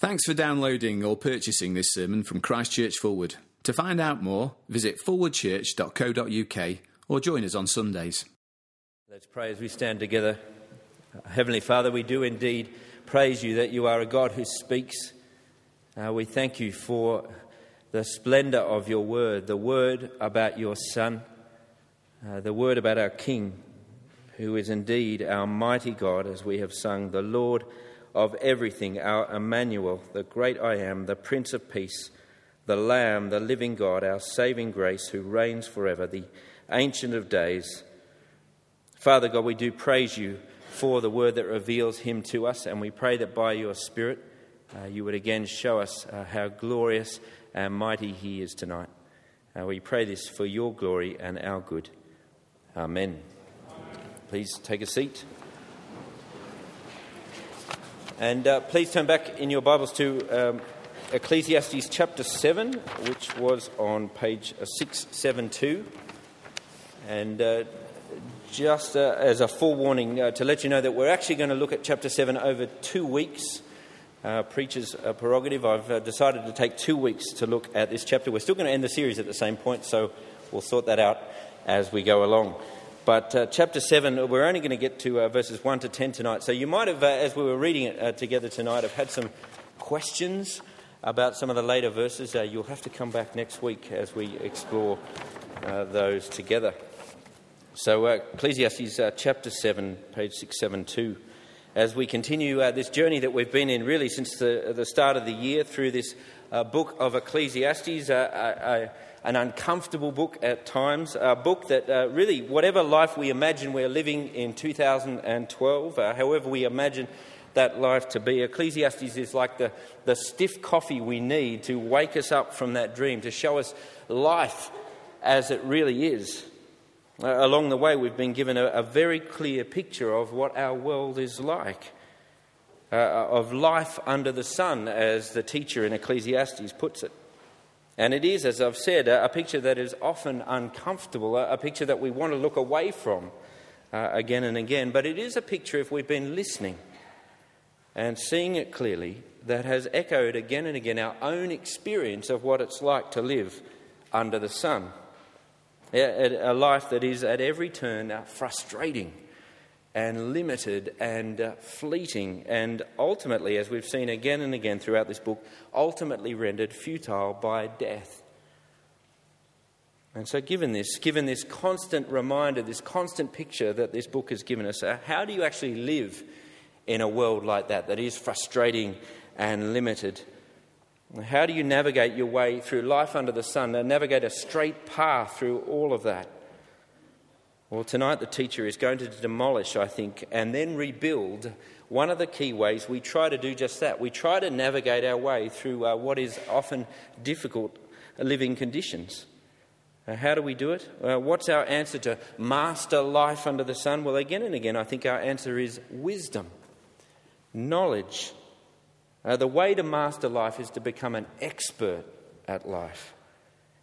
Thanks for downloading or purchasing this sermon from Christchurch Forward. To find out more, visit forwardchurch.co.uk or join us on Sundays. Let's pray as we stand together. Heavenly Father, we do indeed praise you that you are a God who speaks. Uh, we thank you for the splendour of your word, the word about your Son, uh, the word about our King, who is indeed our mighty God, as we have sung, the Lord of everything, our Emmanuel, the great I am, the Prince of Peace, the Lamb, the living God, our saving grace, who reigns forever, the Ancient of Days. Father God, we do praise you for the word that reveals him to us, and we pray that by your Spirit uh, you would again show us uh, how glorious and mighty he is tonight. Uh, we pray this for your glory and our good. Amen. Please take a seat. And uh, please turn back in your Bibles to um, Ecclesiastes chapter 7, which was on page 672. And uh, just uh, as a forewarning uh, to let you know that we're actually going to look at chapter 7 over two weeks. Uh, preacher's prerogative. I've uh, decided to take two weeks to look at this chapter. We're still going to end the series at the same point, so we'll sort that out as we go along. But uh, chapter 7, we're only going to get to uh, verses 1 to 10 tonight. So you might have, uh, as we were reading it uh, together tonight, have had some questions about some of the later verses. Uh, you'll have to come back next week as we explore uh, those together. So, Ecclesiastes chapter 7, page 672. As we continue this journey that we've been in really since the, the start of the year through this book of Ecclesiastes, I, an uncomfortable book at times, a book that uh, really, whatever life we imagine we're living in 2012, uh, however we imagine that life to be, Ecclesiastes is like the, the stiff coffee we need to wake us up from that dream, to show us life as it really is. Uh, along the way, we've been given a, a, very clear picture of what our world is like. Uh, of life under the sun, as the teacher in Ecclesiastes puts it. And it is, as I've said, a, a picture that is often uncomfortable, a, a, picture that we want to look away from uh, again and again. But it is a picture, if we've been listening and seeing it clearly, that has echoed again and again our own experience of what it's like to live under the sun. A, a life that is at every turn frustrating and limited and uh, fleeting, and ultimately, as we've seen again and again throughout this book, ultimately rendered futile by death. And so, given this, given this constant reminder, this constant picture that this book has given us, uh, how do you actually live in a world like that, that is frustrating and limited? How do you navigate your way through life under the sun, and navigate a straight path through all of that? Well, tonight the teacher is going to demolish, I think, and then rebuild one of the key ways we try to do just that. We try to navigate our way through uh, what is often difficult living conditions. Uh, how do we do it? Uh, what's our answer to master life under the sun? Well, again and again, I think our answer is wisdom, knowledge. Uh, the way to master life is to become an expert at life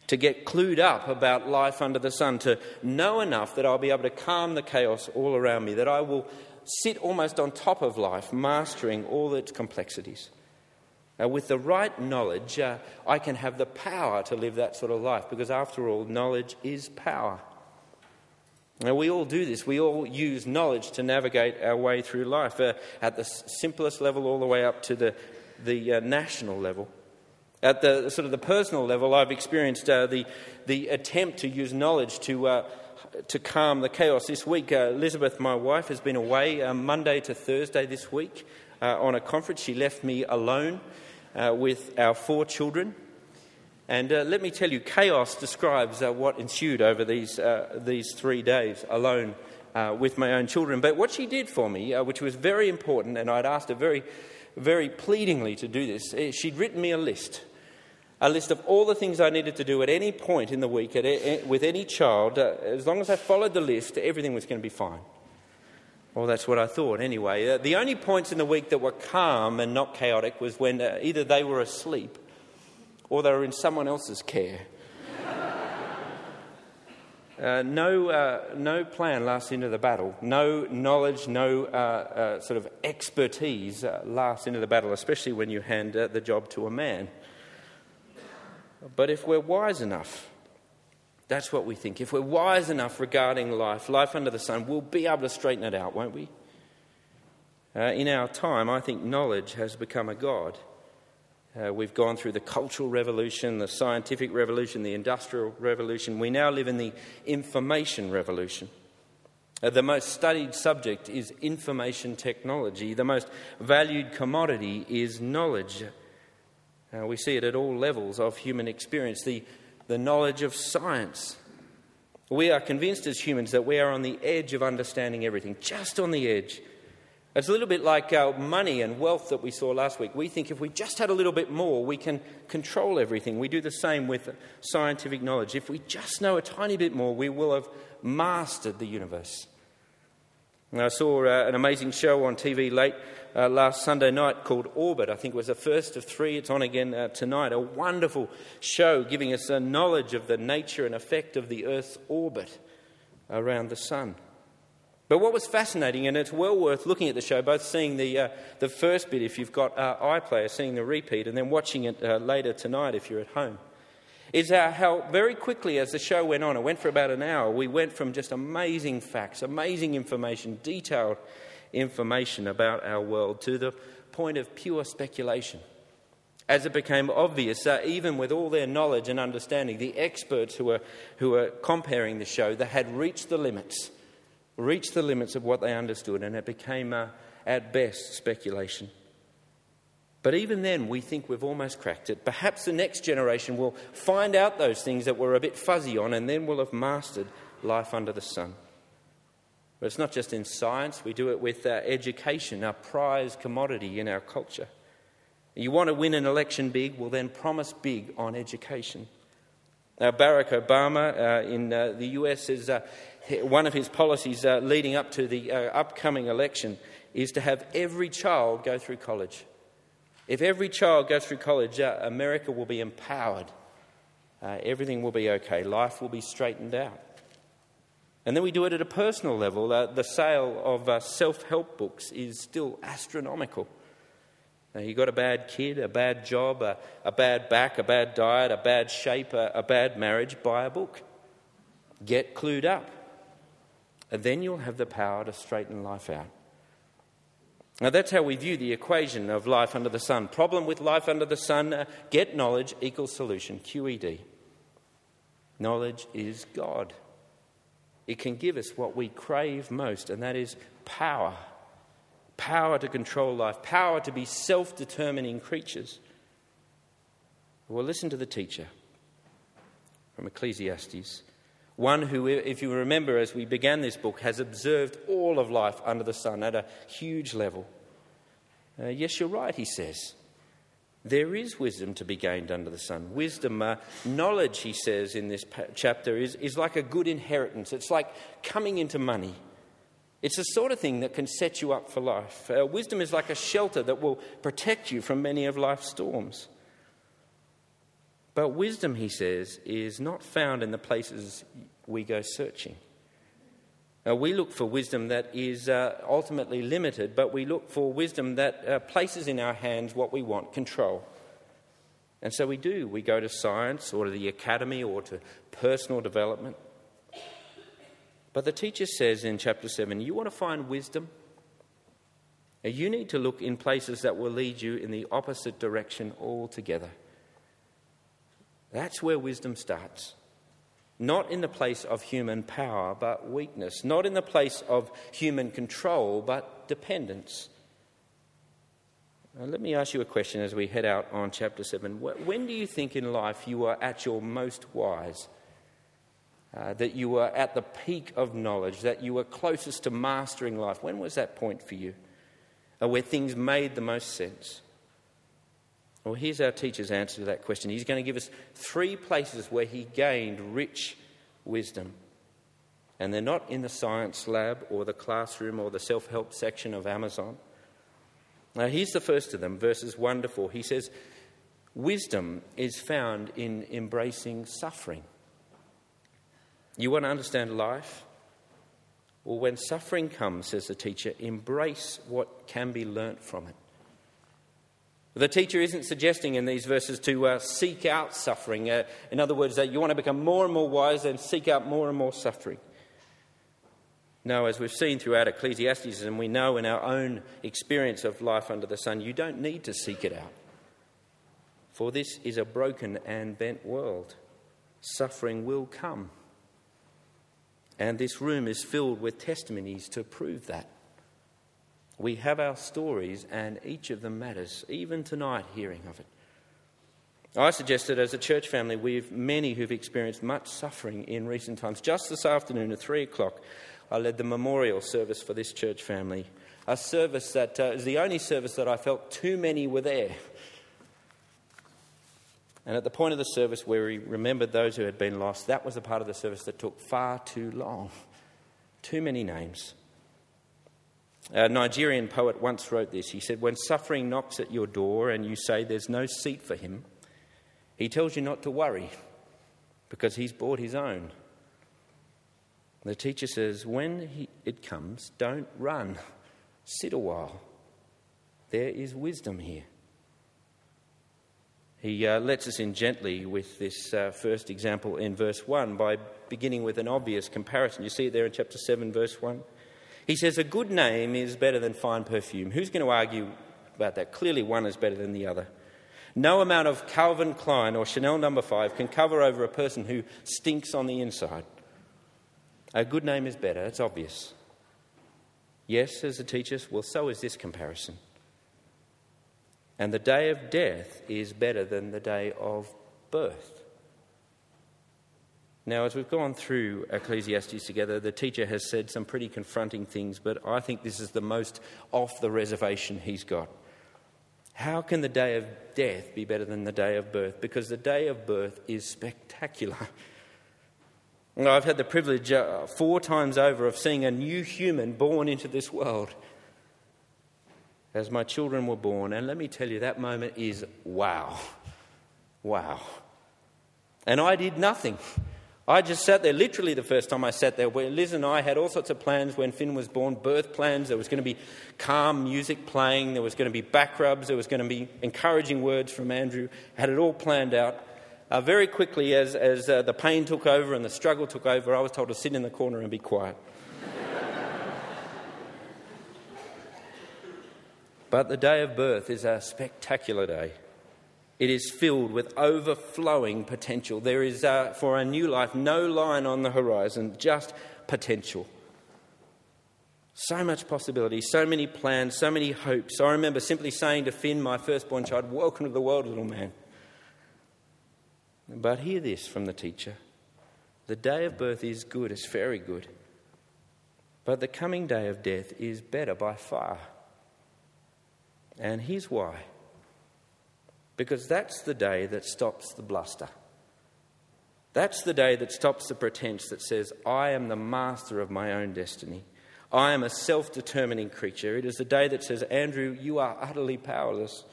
to get clued up about life under the sun, to know enough that I'll be able to calm the chaos all around me, that I will sit almost on top of life, mastering all its complexities. Now, with the right knowledge, uh, I can have the power to live that sort of life because, after all, knowledge is power. Now, we all do this. We all use knowledge to navigate our way through life uh, at the simplest level all the way up to the, the uh, national level. At the sort of the personal level, I've experienced uh, the, the attempt to use knowledge to, uh, to calm the chaos. This week, uh, Elizabeth, my wife, has been away uh, Monday to Thursday this week uh, on a conference. She left me alone uh, with our four children. And let me tell you, chaos describes what ensued over these, these three days alone with my own children. But what she did for me, which was very important, and I'd asked her very, very pleadingly to do this, she'd written me a list a list of all the things I needed to do at any point in the week a, with any child. Uh, as long as I followed the list, everything was going to be fine. Well, that's what I thought anyway. Uh, the only points in the week that were calm and not chaotic was when uh, either they were asleep or they were in someone else's care. Uh, no, uh, no plan lasts into the battle. No knowledge, no uh, sort of expertise lasts into the battle, especially when you hand the job to a man. But if we're wise enough, that's what we think. If we're wise enough regarding life, life under the sun, we'll be able to straighten it out, won't we? in our time, I think knowledge has become a god. Uh, we've gone through the cultural revolution, the scientific revolution, the industrial revolution. We now live in the information revolution. Uh, the most studied subject is information technology. The most valued commodity is knowledge. Uh, we see it at all levels of human experience the, the knowledge of science. We are convinced as humans that we are on the edge of understanding everything, just on the edge. It's a little bit like money and wealth that we saw last week. We think if we just had a little bit more, we can control everything. We do the same with scientific knowledge. If we just know a tiny bit more, we will have mastered the universe. And I saw uh, an amazing show on TV late uh, last Sunday night called Orbit. I think it was the first of three. It's on again uh, tonight. A wonderful show giving us a knowledge of the nature and effect of the Earth's orbit around the sun. But what was fascinating, and it's well worth looking at the show, both seeing the, uh, the first bit if you've got uh, iPlayer, seeing the repeat, and then watching it uh, later tonight if you're at home, is how, how very quickly as the show went on, it went for about an hour, we went from just amazing facts, amazing information, detailed information about our world to the point of pure speculation. As it became obvious, that even with all their knowledge and understanding, the experts who were, who were comparing the show, they had reached the limits reached the limits of what they understood, and it became, uh, at best, speculation. But even then, we think we've almost cracked it. Perhaps the next generation will find out those things that we're a bit fuzzy on, and then we'll have mastered life under the sun. But it's not just in science, we do it with our education, our prize commodity in our culture. You want to win an election big? Well, then promise big on education. Now, Barack Obama uh, in uh, the US is uh, one of his policies uh, leading up to the uh, upcoming election is to have every child go through college. If every child goes through college, uh, America will be empowered. Uh, everything will be okay. Life will be straightened out. And then we do it at a personal level. Uh, the sale of uh, self help books is still astronomical. Now, you've got a bad kid, a bad job, a, a bad back, a bad diet, a bad shape, a, a bad marriage, buy a book. Get clued up and then you'll have the power to straighten life out. Now, that's how we view the equation of life under the sun. Problem with life under the sun uh, get knowledge equals solution, QED. Knowledge is God. It can give us what we crave most, and that is power. Power to control life, power to be self determining creatures. Well, listen to the teacher from Ecclesiastes one who, if you remember as we began this book, has observed all of life under the sun at a huge level. Uh, yes, you're right, he says. There is wisdom to be gained under the sun. Wisdom, uh, knowledge, he says in this pa- chapter, is, is like a good inheritance. It's like coming into money. It's the sort of thing that can set you up for life. Uh, wisdom is like a shelter that will protect you from many of life's storms. But wisdom, he says, is not found in the places we go searching. Uh, we look for wisdom that is uh, ultimately limited, but we look for wisdom that uh, places in our hands what we want control. And so we do. We go to science or to the academy or to personal development. But the teacher says in chapter 7 you want to find wisdom? You need to look in places that will lead you in the opposite direction altogether. That's where wisdom starts. Not in the place of human power, but weakness. Not in the place of human control, but dependence. Now, let me ask you a question as we head out on chapter 7. When do you think in life you are at your most wise? Uh, that you were at the peak of knowledge, that you were closest to mastering life? When was that point for you? Uh, where things made the most sense? Well, here's our teacher's answer to that question. He's going to give us three places where he gained rich wisdom. And they're not in the science lab or the classroom or the self help section of Amazon. Now, here's the first of them, verses 1 to 4. He says, Wisdom is found in embracing suffering. You want to understand life? Well, when suffering comes, says the teacher, embrace what can be learnt from it. The teacher isn't suggesting in these verses to uh, seek out suffering. Uh, in other words, that you want to become more and more wise and seek out more and more suffering. No, as we've seen throughout Ecclesiastes, and we know in our own experience of life under the sun, you don't need to seek it out. For this is a broken and bent world. Suffering will come. And this room is filled with testimonies to prove that. We have our stories, and each of them matters, even tonight, hearing of it. I suggest that as a church family, we've many who've experienced much suffering in recent times. Just this afternoon at three o'clock, I led the memorial service for this church family, a service that uh, is the only service that I felt too many were there. And at the point of the service where we remembered those who had been lost, that was a part of the service that took far too long. Too many names. A Nigerian poet once wrote this. He said, When suffering knocks at your door and you say there's no seat for him, he tells you not to worry because he's bought his own. The teacher says, When he, it comes, don't run. Sit a while. There is wisdom here. He uh, lets us in gently with this uh, first example in verse 1 by beginning with an obvious comparison. You see it there in chapter 7, verse 1. He says, A good name is better than fine perfume. Who's going to argue about that? Clearly, one is better than the other. No amount of Calvin Klein or Chanel number no. 5 can cover over a person who stinks on the inside. A good name is better, it's obvious. Yes, says the teacher, well, so is this comparison. And the day of death is better than the day of birth. Now, as we've gone through Ecclesiastes together, the teacher has said some pretty confronting things, but I think this is the most off the reservation he's got. How can the day of death be better than the day of birth? Because the day of birth is spectacular. I've had the privilege uh, four times over of seeing a new human born into this world as my children were born. And let me tell you, that moment is wow. Wow. And I did nothing. I just sat there, literally the first time I sat there, where Liz and I had all sorts of plans when Finn was born birth plans. There was going to be calm music playing, there was going to be back rubs, there was going to be encouraging words from Andrew. Had it all planned out. Uh, very quickly, as, as uh, the pain took over and the struggle took over, I was told to sit in the corner and be quiet. but the day of birth is a spectacular day. It is filled with overflowing potential. There is, uh, for a new life, no line on the horizon, just potential. So much possibility, so many plans, so many hopes. I remember simply saying to Finn, my firstborn child, Welcome to the world, little man. But hear this from the teacher the day of birth is good, it's very good. But the coming day of death is better by far. And here's why because that's the day that stops the bluster. That's the day that stops the pretense that says, I am the master of my own destiny. I am a self determining creature. It is the day that says, Andrew, you are utterly powerless.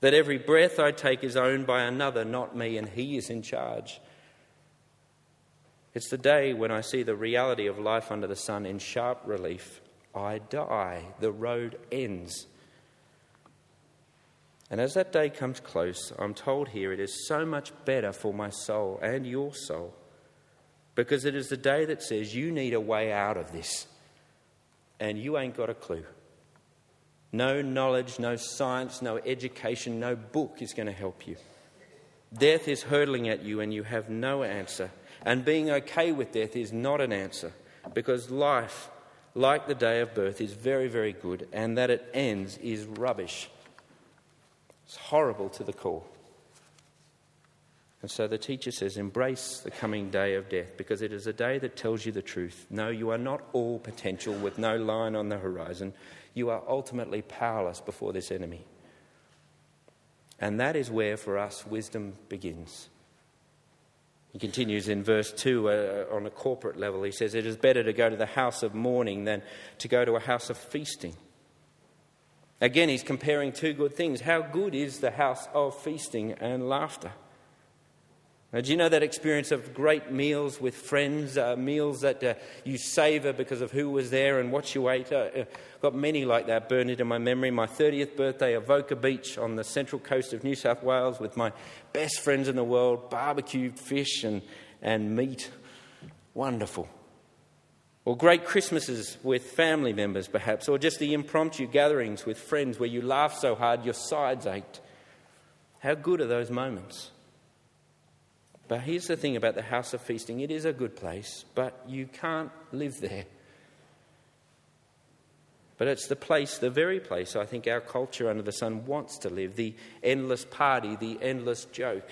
That every breath I take is owned by another, not me, and he is in charge. It's the day when I see the reality of life under the sun in sharp relief. I die. The road ends. And as that day comes close, I'm told here it is so much better for my soul and your soul because it is the day that says you need a way out of this and you ain't got a clue. No knowledge, no science, no education, no book is going to help you. Death is hurtling at you and you have no answer. And being okay with death is not an answer because life, like the day of birth, is very, very good and that it ends is rubbish. It's horrible to the core. And so the teacher says, Embrace the coming day of death because it is a day that tells you the truth. No, you are not all potential with no line on the horizon. You are ultimately powerless before this enemy. And that is where, for us, wisdom begins. He continues in verse 2 uh, on a corporate level. He says, It is better to go to the house of mourning than to go to a house of feasting. Again, he's comparing two good things. How good is the house of feasting and laughter? Now, do you know that experience of great meals with friends, uh, meals that uh, you savour because of who was there and what you ate? Uh, uh got many like that burned into my memory. My 30th birthday, Avoca Beach on the central coast of New South Wales with my best friends in the world, barbecued fish and, and meat. Wonderful. Or great Christmases with family members, perhaps, or just the impromptu gatherings with friends where you laugh so hard your sides ached. How good are those moments? But here's the thing about the house of feasting it is a good place, but you can't live there. But it's the place, the very place I think our culture under the sun wants to live the endless party, the endless joke.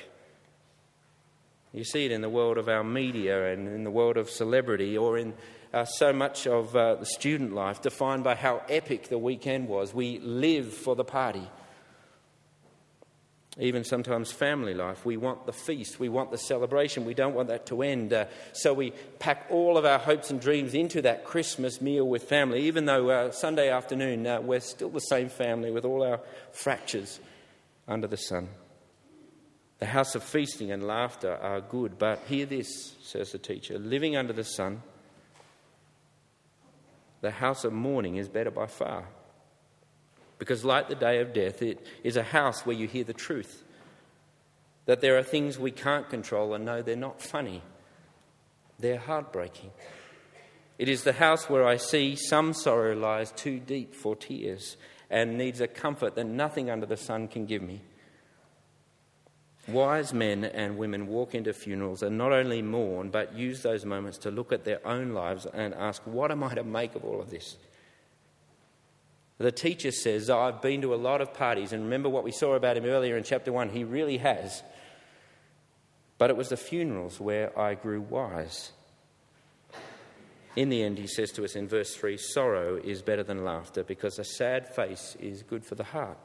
You see it in the world of our media and in the world of celebrity or in uh, so much of uh, the student life, defined by how epic the weekend was. We live for the party even sometimes family life. We want the feast, we want the celebration, we don't want that to end. Uh, so we pack all of our hopes and dreams into that Christmas meal with family, even though uh, Sunday afternoon uh, we're still the same family with all our fractures under the sun. The house of feasting and laughter are good, but hear this, says the teacher living under the sun, the house of mourning is better by far. Because, like the day of death, it is a house where you hear the truth that there are things we can't control, and no, they're not funny, they're heartbreaking. It is the house where I see some sorrow lies too deep for tears and needs a comfort that nothing under the sun can give me. Wise men and women walk into funerals and not only mourn, but use those moments to look at their own lives and ask, What am I to make of all of this? The teacher says, I've been to a lot of parties, and remember what we saw about him earlier in chapter 1? He really has. But it was the funerals where I grew wise. In the end, he says to us in verse 3 sorrow is better than laughter because a sad face is good for the heart.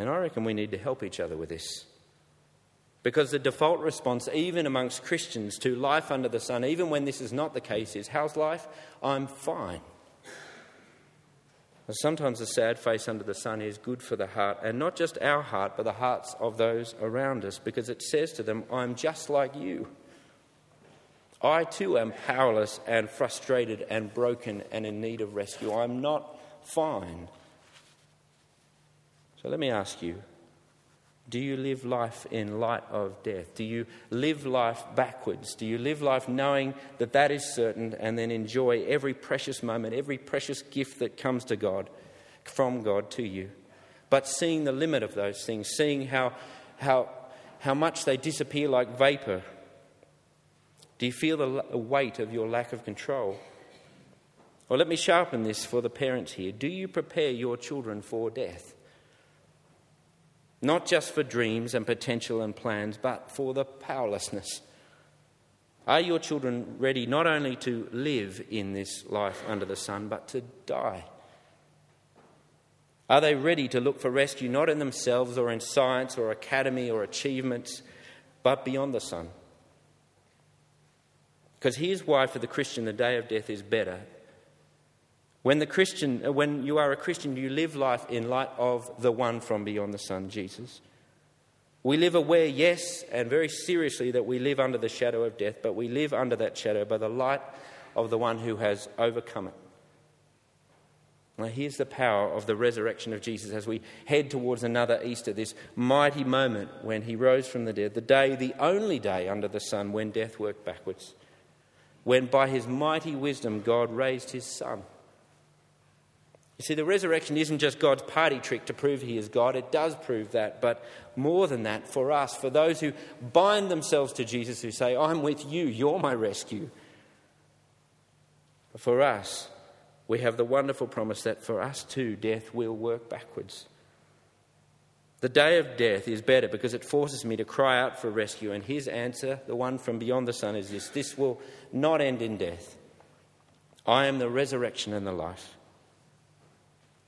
And I reckon we need to help each other with this. Because the default response, even amongst Christians, to life under the sun, even when this is not the case, is how's life? I'm fine. Sometimes a sad face under the sun is good for the heart, and not just our heart, but the hearts of those around us, because it says to them, I'm just like you. I too am powerless and frustrated and broken and in need of rescue. I'm not fine. So let me ask you do you live life in light of death? Do you live life backwards? Do you live life knowing that that is certain and then enjoy every precious moment, every precious gift that comes to God, from God to you? But seeing the limit of those things, seeing how, how, how much they disappear like vapor. Do you feel the weight of your lack of control? Well, let me sharpen this for the parents here. Do you prepare your children for death? Not just for dreams and potential and plans, but for the powerlessness. Are your children ready not only to live in this life under the sun, but to die? Are they ready to look for rescue not in themselves or in science or academy or achievements, but beyond the sun? Because here's why for the Christian the day of death is better when, the Christian, uh, when you are a Christian, you live life in light of the one from beyond the sun, Jesus. We live aware, yes, and very seriously, that we live under the shadow of death, but we live under that shadow by the light of the one who has overcome it. Now, here's the power of the resurrection of Jesus as we head towards another Easter, this mighty moment when he rose from the dead, the day, the only day under the sun when death worked backwards, when by his mighty wisdom God raised his son you see, the resurrection isn't just God's party trick to prove he is God, it does prove that, but more than that, for us, for those who bind themselves to Jesus, who say, I'm with you, you're my rescue. For us, we have the wonderful promise that for us too, death will work backwards. The day of death is better because it forces me to cry out for rescue, and his answer, the one from beyond the sun, is this this will not end in death. I am the resurrection and the life.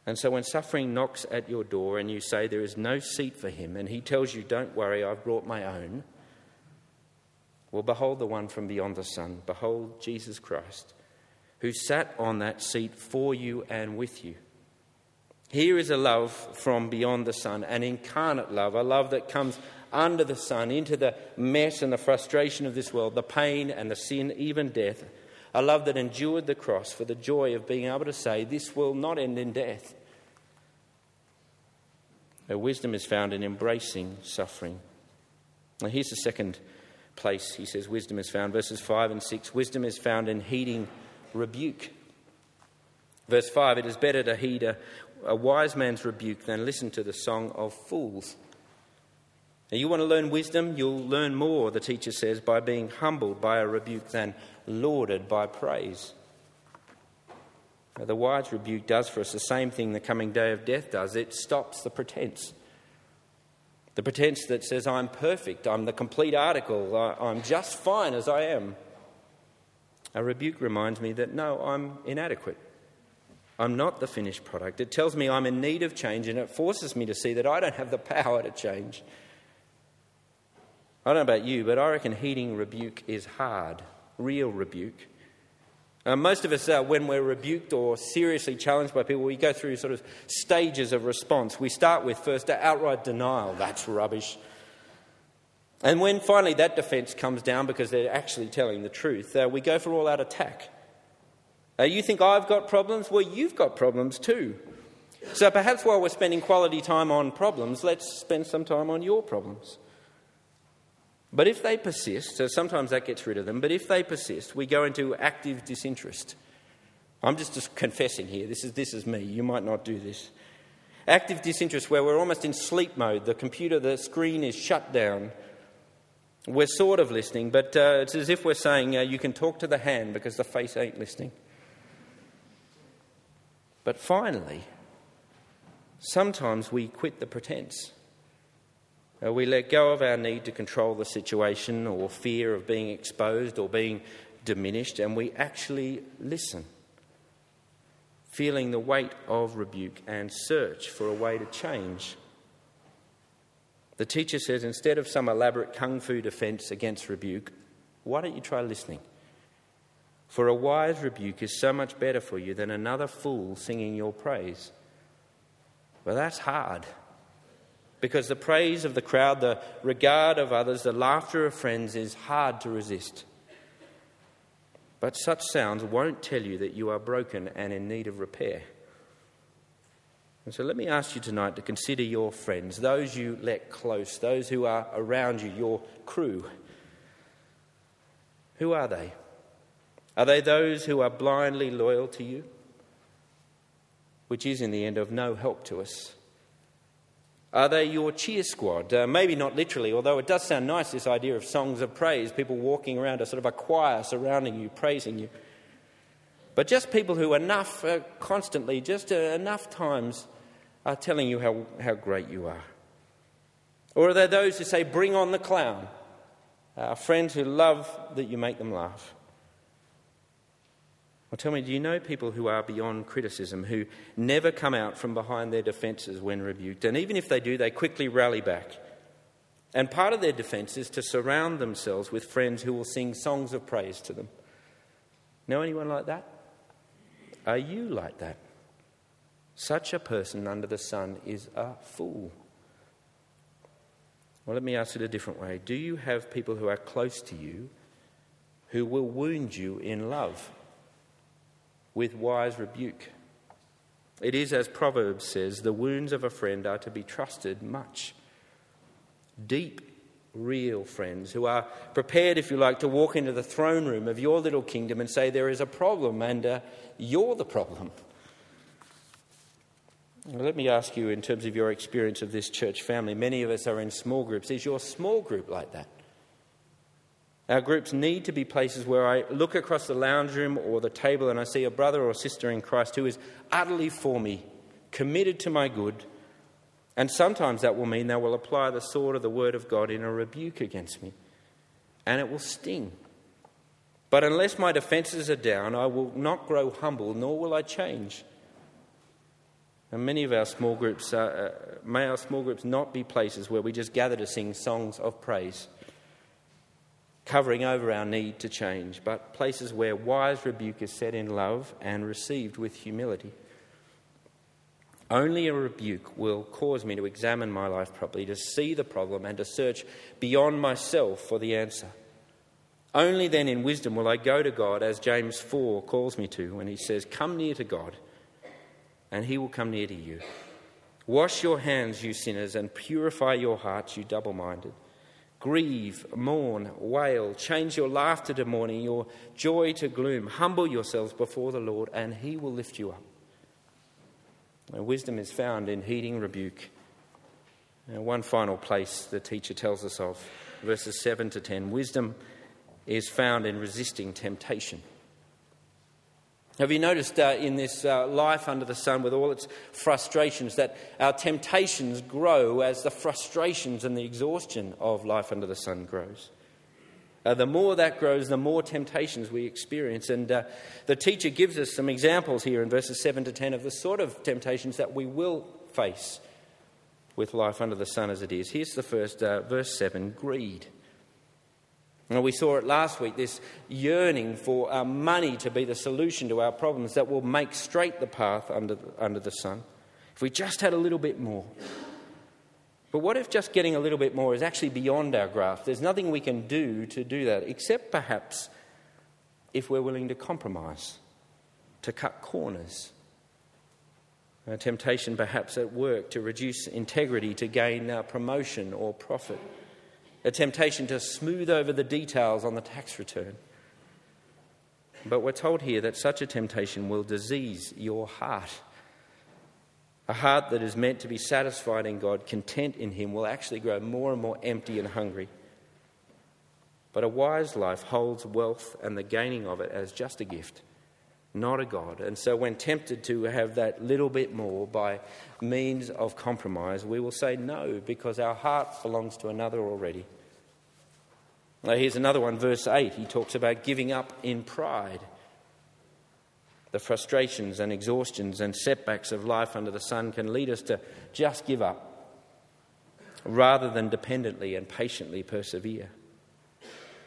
And so when suffering knocks at your door and you say there is no seat for him, and he tells you, Don't worry, I've brought my own, well, behold the one from beyond the sun. Behold Jesus Christ, who sat on that seat for you and with you. Here is a love from beyond the sun, an incarnate love, a love that comes under the sun into the mess and the frustration of this world, the pain and the sin, even death. A love that endured the cross for the joy of being able to say, This will not end in death. Her wisdom is found in embracing suffering. Now, here's the second place he says wisdom is found. Verses 5 and 6 Wisdom is found in heeding rebuke. Verse 5 It is better to heed a, a wise man's rebuke than listen to the song of fools. Now, you want to learn wisdom? You'll learn more, the teacher says, by being humbled by a rebuke than lauded by praise. Now, the wise rebuke does for us the same thing the coming day of death does it stops the pretense. The pretense that says, I'm perfect, I'm the complete article, I'm just fine as I am. A rebuke reminds me that no, I'm inadequate. I'm not the finished product. It tells me I'm in need of change and it forces me to see that I don't have the power to change. I don't know about you, but I reckon heeding rebuke is hard, real rebuke. Uh, most of us, uh, when we're rebuked or seriously challenged by people, we go through sort of stages of response. We start with first outright denial that's rubbish. And when finally that defense comes down because they're actually telling the truth, uh, we go for all out attack. Uh, you think I've got problems? Well, you've got problems too. So perhaps while we're spending quality time on problems, let's spend some time on your problems. But if they persist, so sometimes that gets rid of them, but if they persist, we go into active disinterest. I'm just, just confessing here. This is, this is me. You might not do this. Active disinterest, where we're almost in sleep mode. The computer, the screen is shut down. We're sort of listening, but uh, it's as if we're saying, uh, you can talk to the hand because the face ain't listening. But finally, sometimes we quit the pretense. Uh, we let go of our need to control the situation or fear of being exposed or being diminished, and we actually listen, feeling the weight of rebuke and search for a way to change. The teacher says instead of some elaborate kung fu defense against rebuke, why don't you try listening? For a wise rebuke is so much better for you than another fool singing your praise. Well, that's hard because the praise of the crowd, the regard of others, the laughter of friends is hard to resist. But such sounds won't tell you that you are broken and in need of repair. And so let me ask you tonight to consider your friends, those you let close, those who are around you, your crew. Who are they? Are they those who are blindly loyal to you? Which is, in the end, of no help to us. Are they your cheer squad? Uh, maybe not literally, although it does sound nice, this idea of songs of praise, people walking around a sort of a choir surrounding you, praising you. But just people who enough, uh, constantly, just uh, enough times, are telling you how, how great you are. Or are there those who say, bring on the clown? Uh, friends who love that you make them laugh. Well, tell me, do you know people who are beyond criticism, who never come out from behind their defences when rebuked? And even if they do, they quickly rally back. And part of their defence is to surround themselves with friends who will sing songs of praise to them. Know anyone like that? Are you like that? Such a person under the sun is a fool. Well, let me ask it a different way. Do you have people who are close to you who will wound you in love? With wise rebuke. It is, as Proverbs says, the wounds of a friend are to be trusted much. Deep, real friends who are prepared, if you like, to walk into the throne room of your little kingdom and say, There is a problem, and uh, you're the problem. Let me ask you, in terms of your experience of this church family, many of us are in small groups. Is your small group like that? Our groups need to be places where I look across the lounge room or the table and I see a brother or sister in Christ who is utterly for me, committed to my good. And sometimes that will mean they will apply the sword of the Word of God in a rebuke against me. And it will sting. But unless my defences are down, I will not grow humble, nor will I change. And many of our small groups, uh, may our small groups not be places where we just gather to sing songs of praise covering over our need to change, but places where wise rebuke is said in love and received with humility. Only a rebuke will cause me to examine my life properly, to see the problem, and to search beyond myself for the answer. Only then in wisdom will I go to God, as James 4 calls me to when he says, Come near to God, and he will come near to you. Wash your hands, you sinners, and purify your hearts, you double minded. Grieve, mourn, wail, change your laughter to mourning, your joy to gloom. Humble yourselves before the Lord, and he will lift you up. Now, wisdom is found in heeding rebuke. Now, one final place the teacher tells us of, verses 7 to 10 wisdom is found in resisting temptation. Have you noticed uh, in this uh, life under the sun, with all its frustrations, that our temptations grow as the frustrations and the exhaustion of life under the sun grows? Uh, the more that grows, the more temptations we experience. And uh, the teacher gives us some examples here in verses 7 to 10 of the sort of temptations that we will face with life under the sun as it is. Here's the first, uh, verse 7 greed. We saw it last week this yearning for our money to be the solution to our problems that will make straight the path under, under the sun. If we just had a little bit more. But what if just getting a little bit more is actually beyond our grasp? There's nothing we can do to do that, except perhaps if we're willing to compromise, to cut corners. A temptation, perhaps, at work to reduce integrity to gain uh, promotion or profit. A temptation to smooth over the details on the tax return. But we're told here that such a temptation will disease your heart a heart that is meant to be satisfied in God, content in Him, will actually grow more and more empty and hungry. But a wise life holds wealth and the gaining of it as just a gift, not a God. And so, when tempted to have that little bit more by means of compromise, we will say no because our heart belongs to another already. Now, here's another one, verse 8. He talks about giving up in pride the frustrations and exhaustions and setbacks of life under the sun can lead us to just give up rather than dependently and patiently persevere.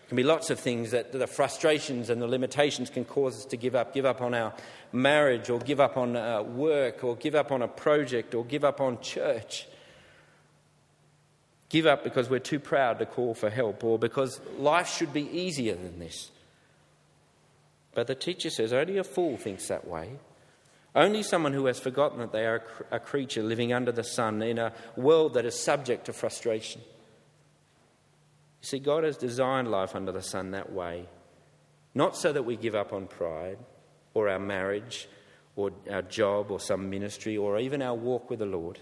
Can be lots of things that the frustrations and the limitations can cause us to give up. Give up on our marriage, or give up on uh, work, or give up on a project, or give up on church. Give up because we're too proud to call for help, or because life should be easier than this. But the teacher says only a fool thinks that way. Only someone who has forgotten that they are a creature living under the sun in a world that is subject to frustration. You see, God has designed life under the sun that way, not so that we give up on pride or our marriage or our job or some ministry or even our walk with the Lord.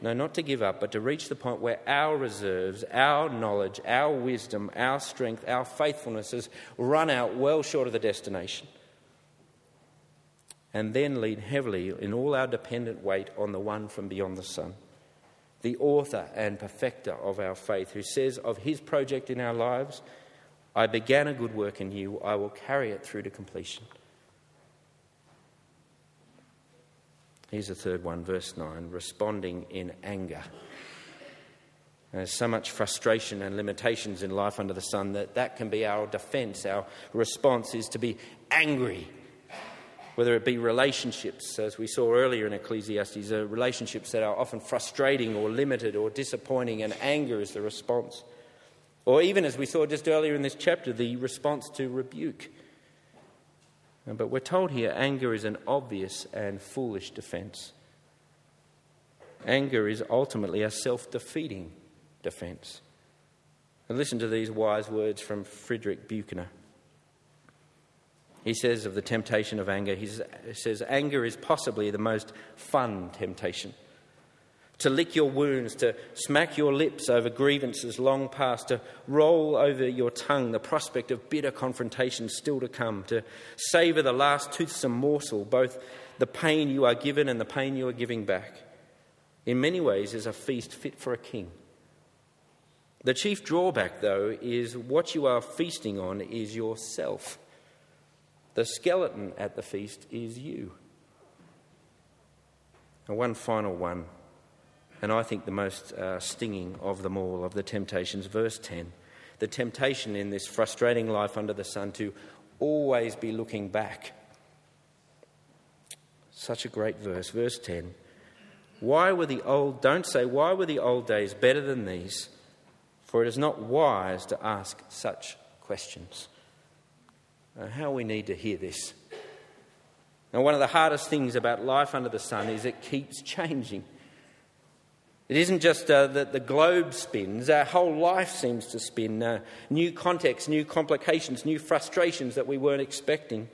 No, not to give up, but to reach the point where our reserves, our knowledge, our wisdom, our strength, our faithfulness has run out well short of the destination. And then lean heavily in all our dependent weight on the one from beyond the sun, the author and perfecter of our faith, who says of his project in our lives, I began a good work in you, I will carry it through to completion. Here's the third one, verse 9 responding in anger. There's so much frustration and limitations in life under the sun that that can be our defense. Our response is to be angry. Whether it be relationships, as we saw earlier in Ecclesiastes, uh, relationships that are often frustrating or limited or disappointing, and anger is the response. Or even as we saw just earlier in this chapter, the response to rebuke. But we're told here anger is an obvious and foolish defense. Anger is ultimately a self defeating defense. And listen to these wise words from Frederick Buechner. He says of the temptation of anger, he says, anger is possibly the most fun temptation to lick your wounds, to smack your lips over grievances long past, to roll over your tongue the prospect of bitter confrontation still to come, to savour the last toothsome morsel, both the pain you are given and the pain you are giving back. In many ways, is a feast fit for a king. The chief drawback, though, is what you are feasting on is yourself. The skeleton at the feast is you. And one final one and I think the most uh, stinging of them all, of the temptations, verse 10. The temptation in this frustrating life under the sun to always be looking back. Such a great verse. Verse 10. Why were the old, don't say, why were the old days better than these? For it is not wise to ask such questions. How we need to hear this. Now, one of the hardest things about life under the sun is it keeps changing. It isn't just uh, that the globe spins, our whole life seems to spin. Uh, new contexts, new complications, new frustrations that we weren't expecting.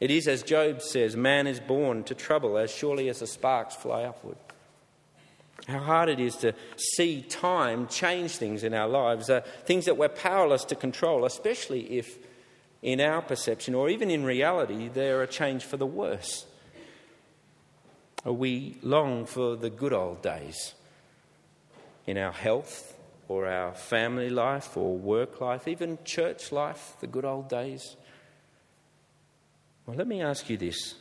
It is, as Job says, man is born to trouble as surely as the sparks fly upward. How hard it is to see time change things in our lives, uh, things that we're powerless to control, especially if, in our perception or even in reality, they're a change for the worse. We long for the good old days in our health or our family life or work life, even church life, the good old days. Well, let me ask you this.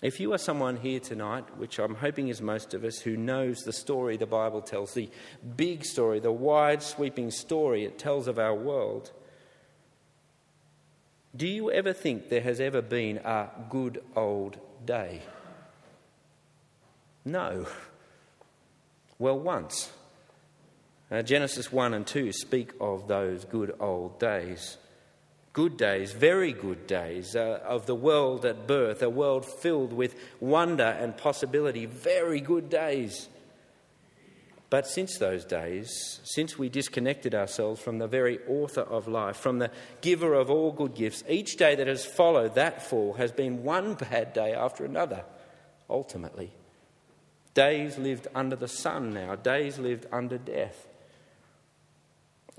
If you are someone here tonight, which I'm hoping is most of us, who knows the story the Bible tells, the big story, the wide sweeping story it tells of our world, do you ever think there has ever been a good old day? No. Well, once. Uh, Genesis 1 and 2 speak of those good old days good days, very good days uh, of the world at birth, a world filled with wonder and possibility, very good days. But since those days, since we disconnected ourselves from the very author of life, from the giver of all good gifts, each day that has followed that fall has been one bad day after another, ultimately. Days lived under the sun now, days lived under death.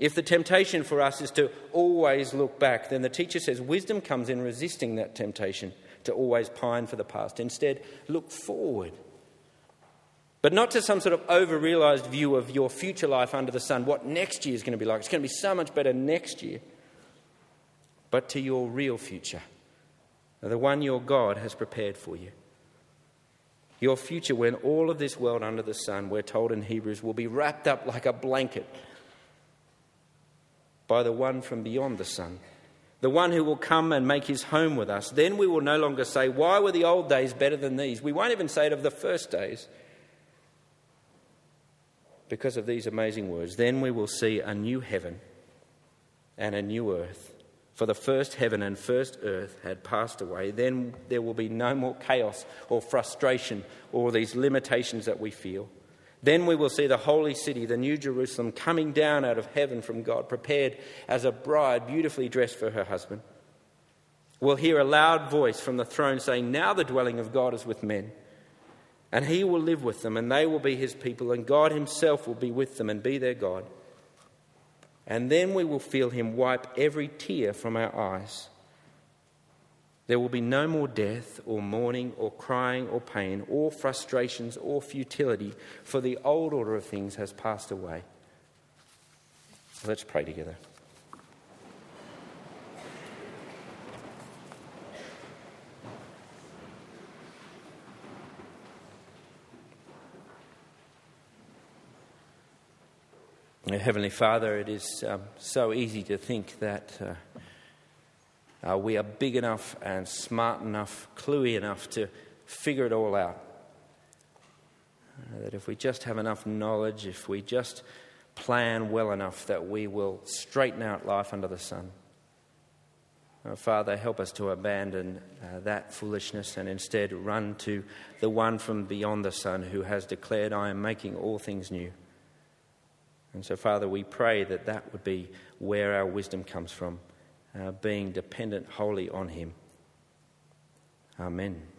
If the temptation for us is to always look back, then the teacher says wisdom comes in resisting that temptation to always pine for the past. Instead, look forward. But not to some sort of over realized view of your future life under the sun, what next year is going to be like. It's going to be so much better next year. But to your real future, the one your God has prepared for you. Your future, when all of this world under the sun, we're told in Hebrews, will be wrapped up like a blanket by the one from beyond the sun, the one who will come and make his home with us. Then we will no longer say, Why were the old days better than these? We won't even say it of the first days because of these amazing words. Then we will see a new heaven and a new earth. For the first heaven and first earth had passed away. Then there will be no more chaos or frustration or these limitations that we feel. Then we will see the holy city, the new Jerusalem, coming down out of heaven from God, prepared as a bride beautifully dressed for her husband. We'll hear a loud voice from the throne saying, Now the dwelling of God is with men. And he will live with them, and they will be his people, and God himself will be with them and be their God. And then we will feel him wipe every tear from our eyes. There will be no more death, or mourning, or crying, or pain, or frustrations, or futility, for the old order of things has passed away. Let's pray together. Heavenly Father, it is um, so easy to think that. Uh, uh, we are big enough and smart enough, cluey enough to figure it all out. Uh, that if we just have enough knowledge, if we just plan well enough, that we will straighten out life under the sun. Uh, Father, help us to abandon uh, that foolishness and instead run to the one from beyond the sun who has declared, I am making all things new. And so, Father, we pray that that would be where our wisdom comes from uh, being dependent wholly on Him. Amen.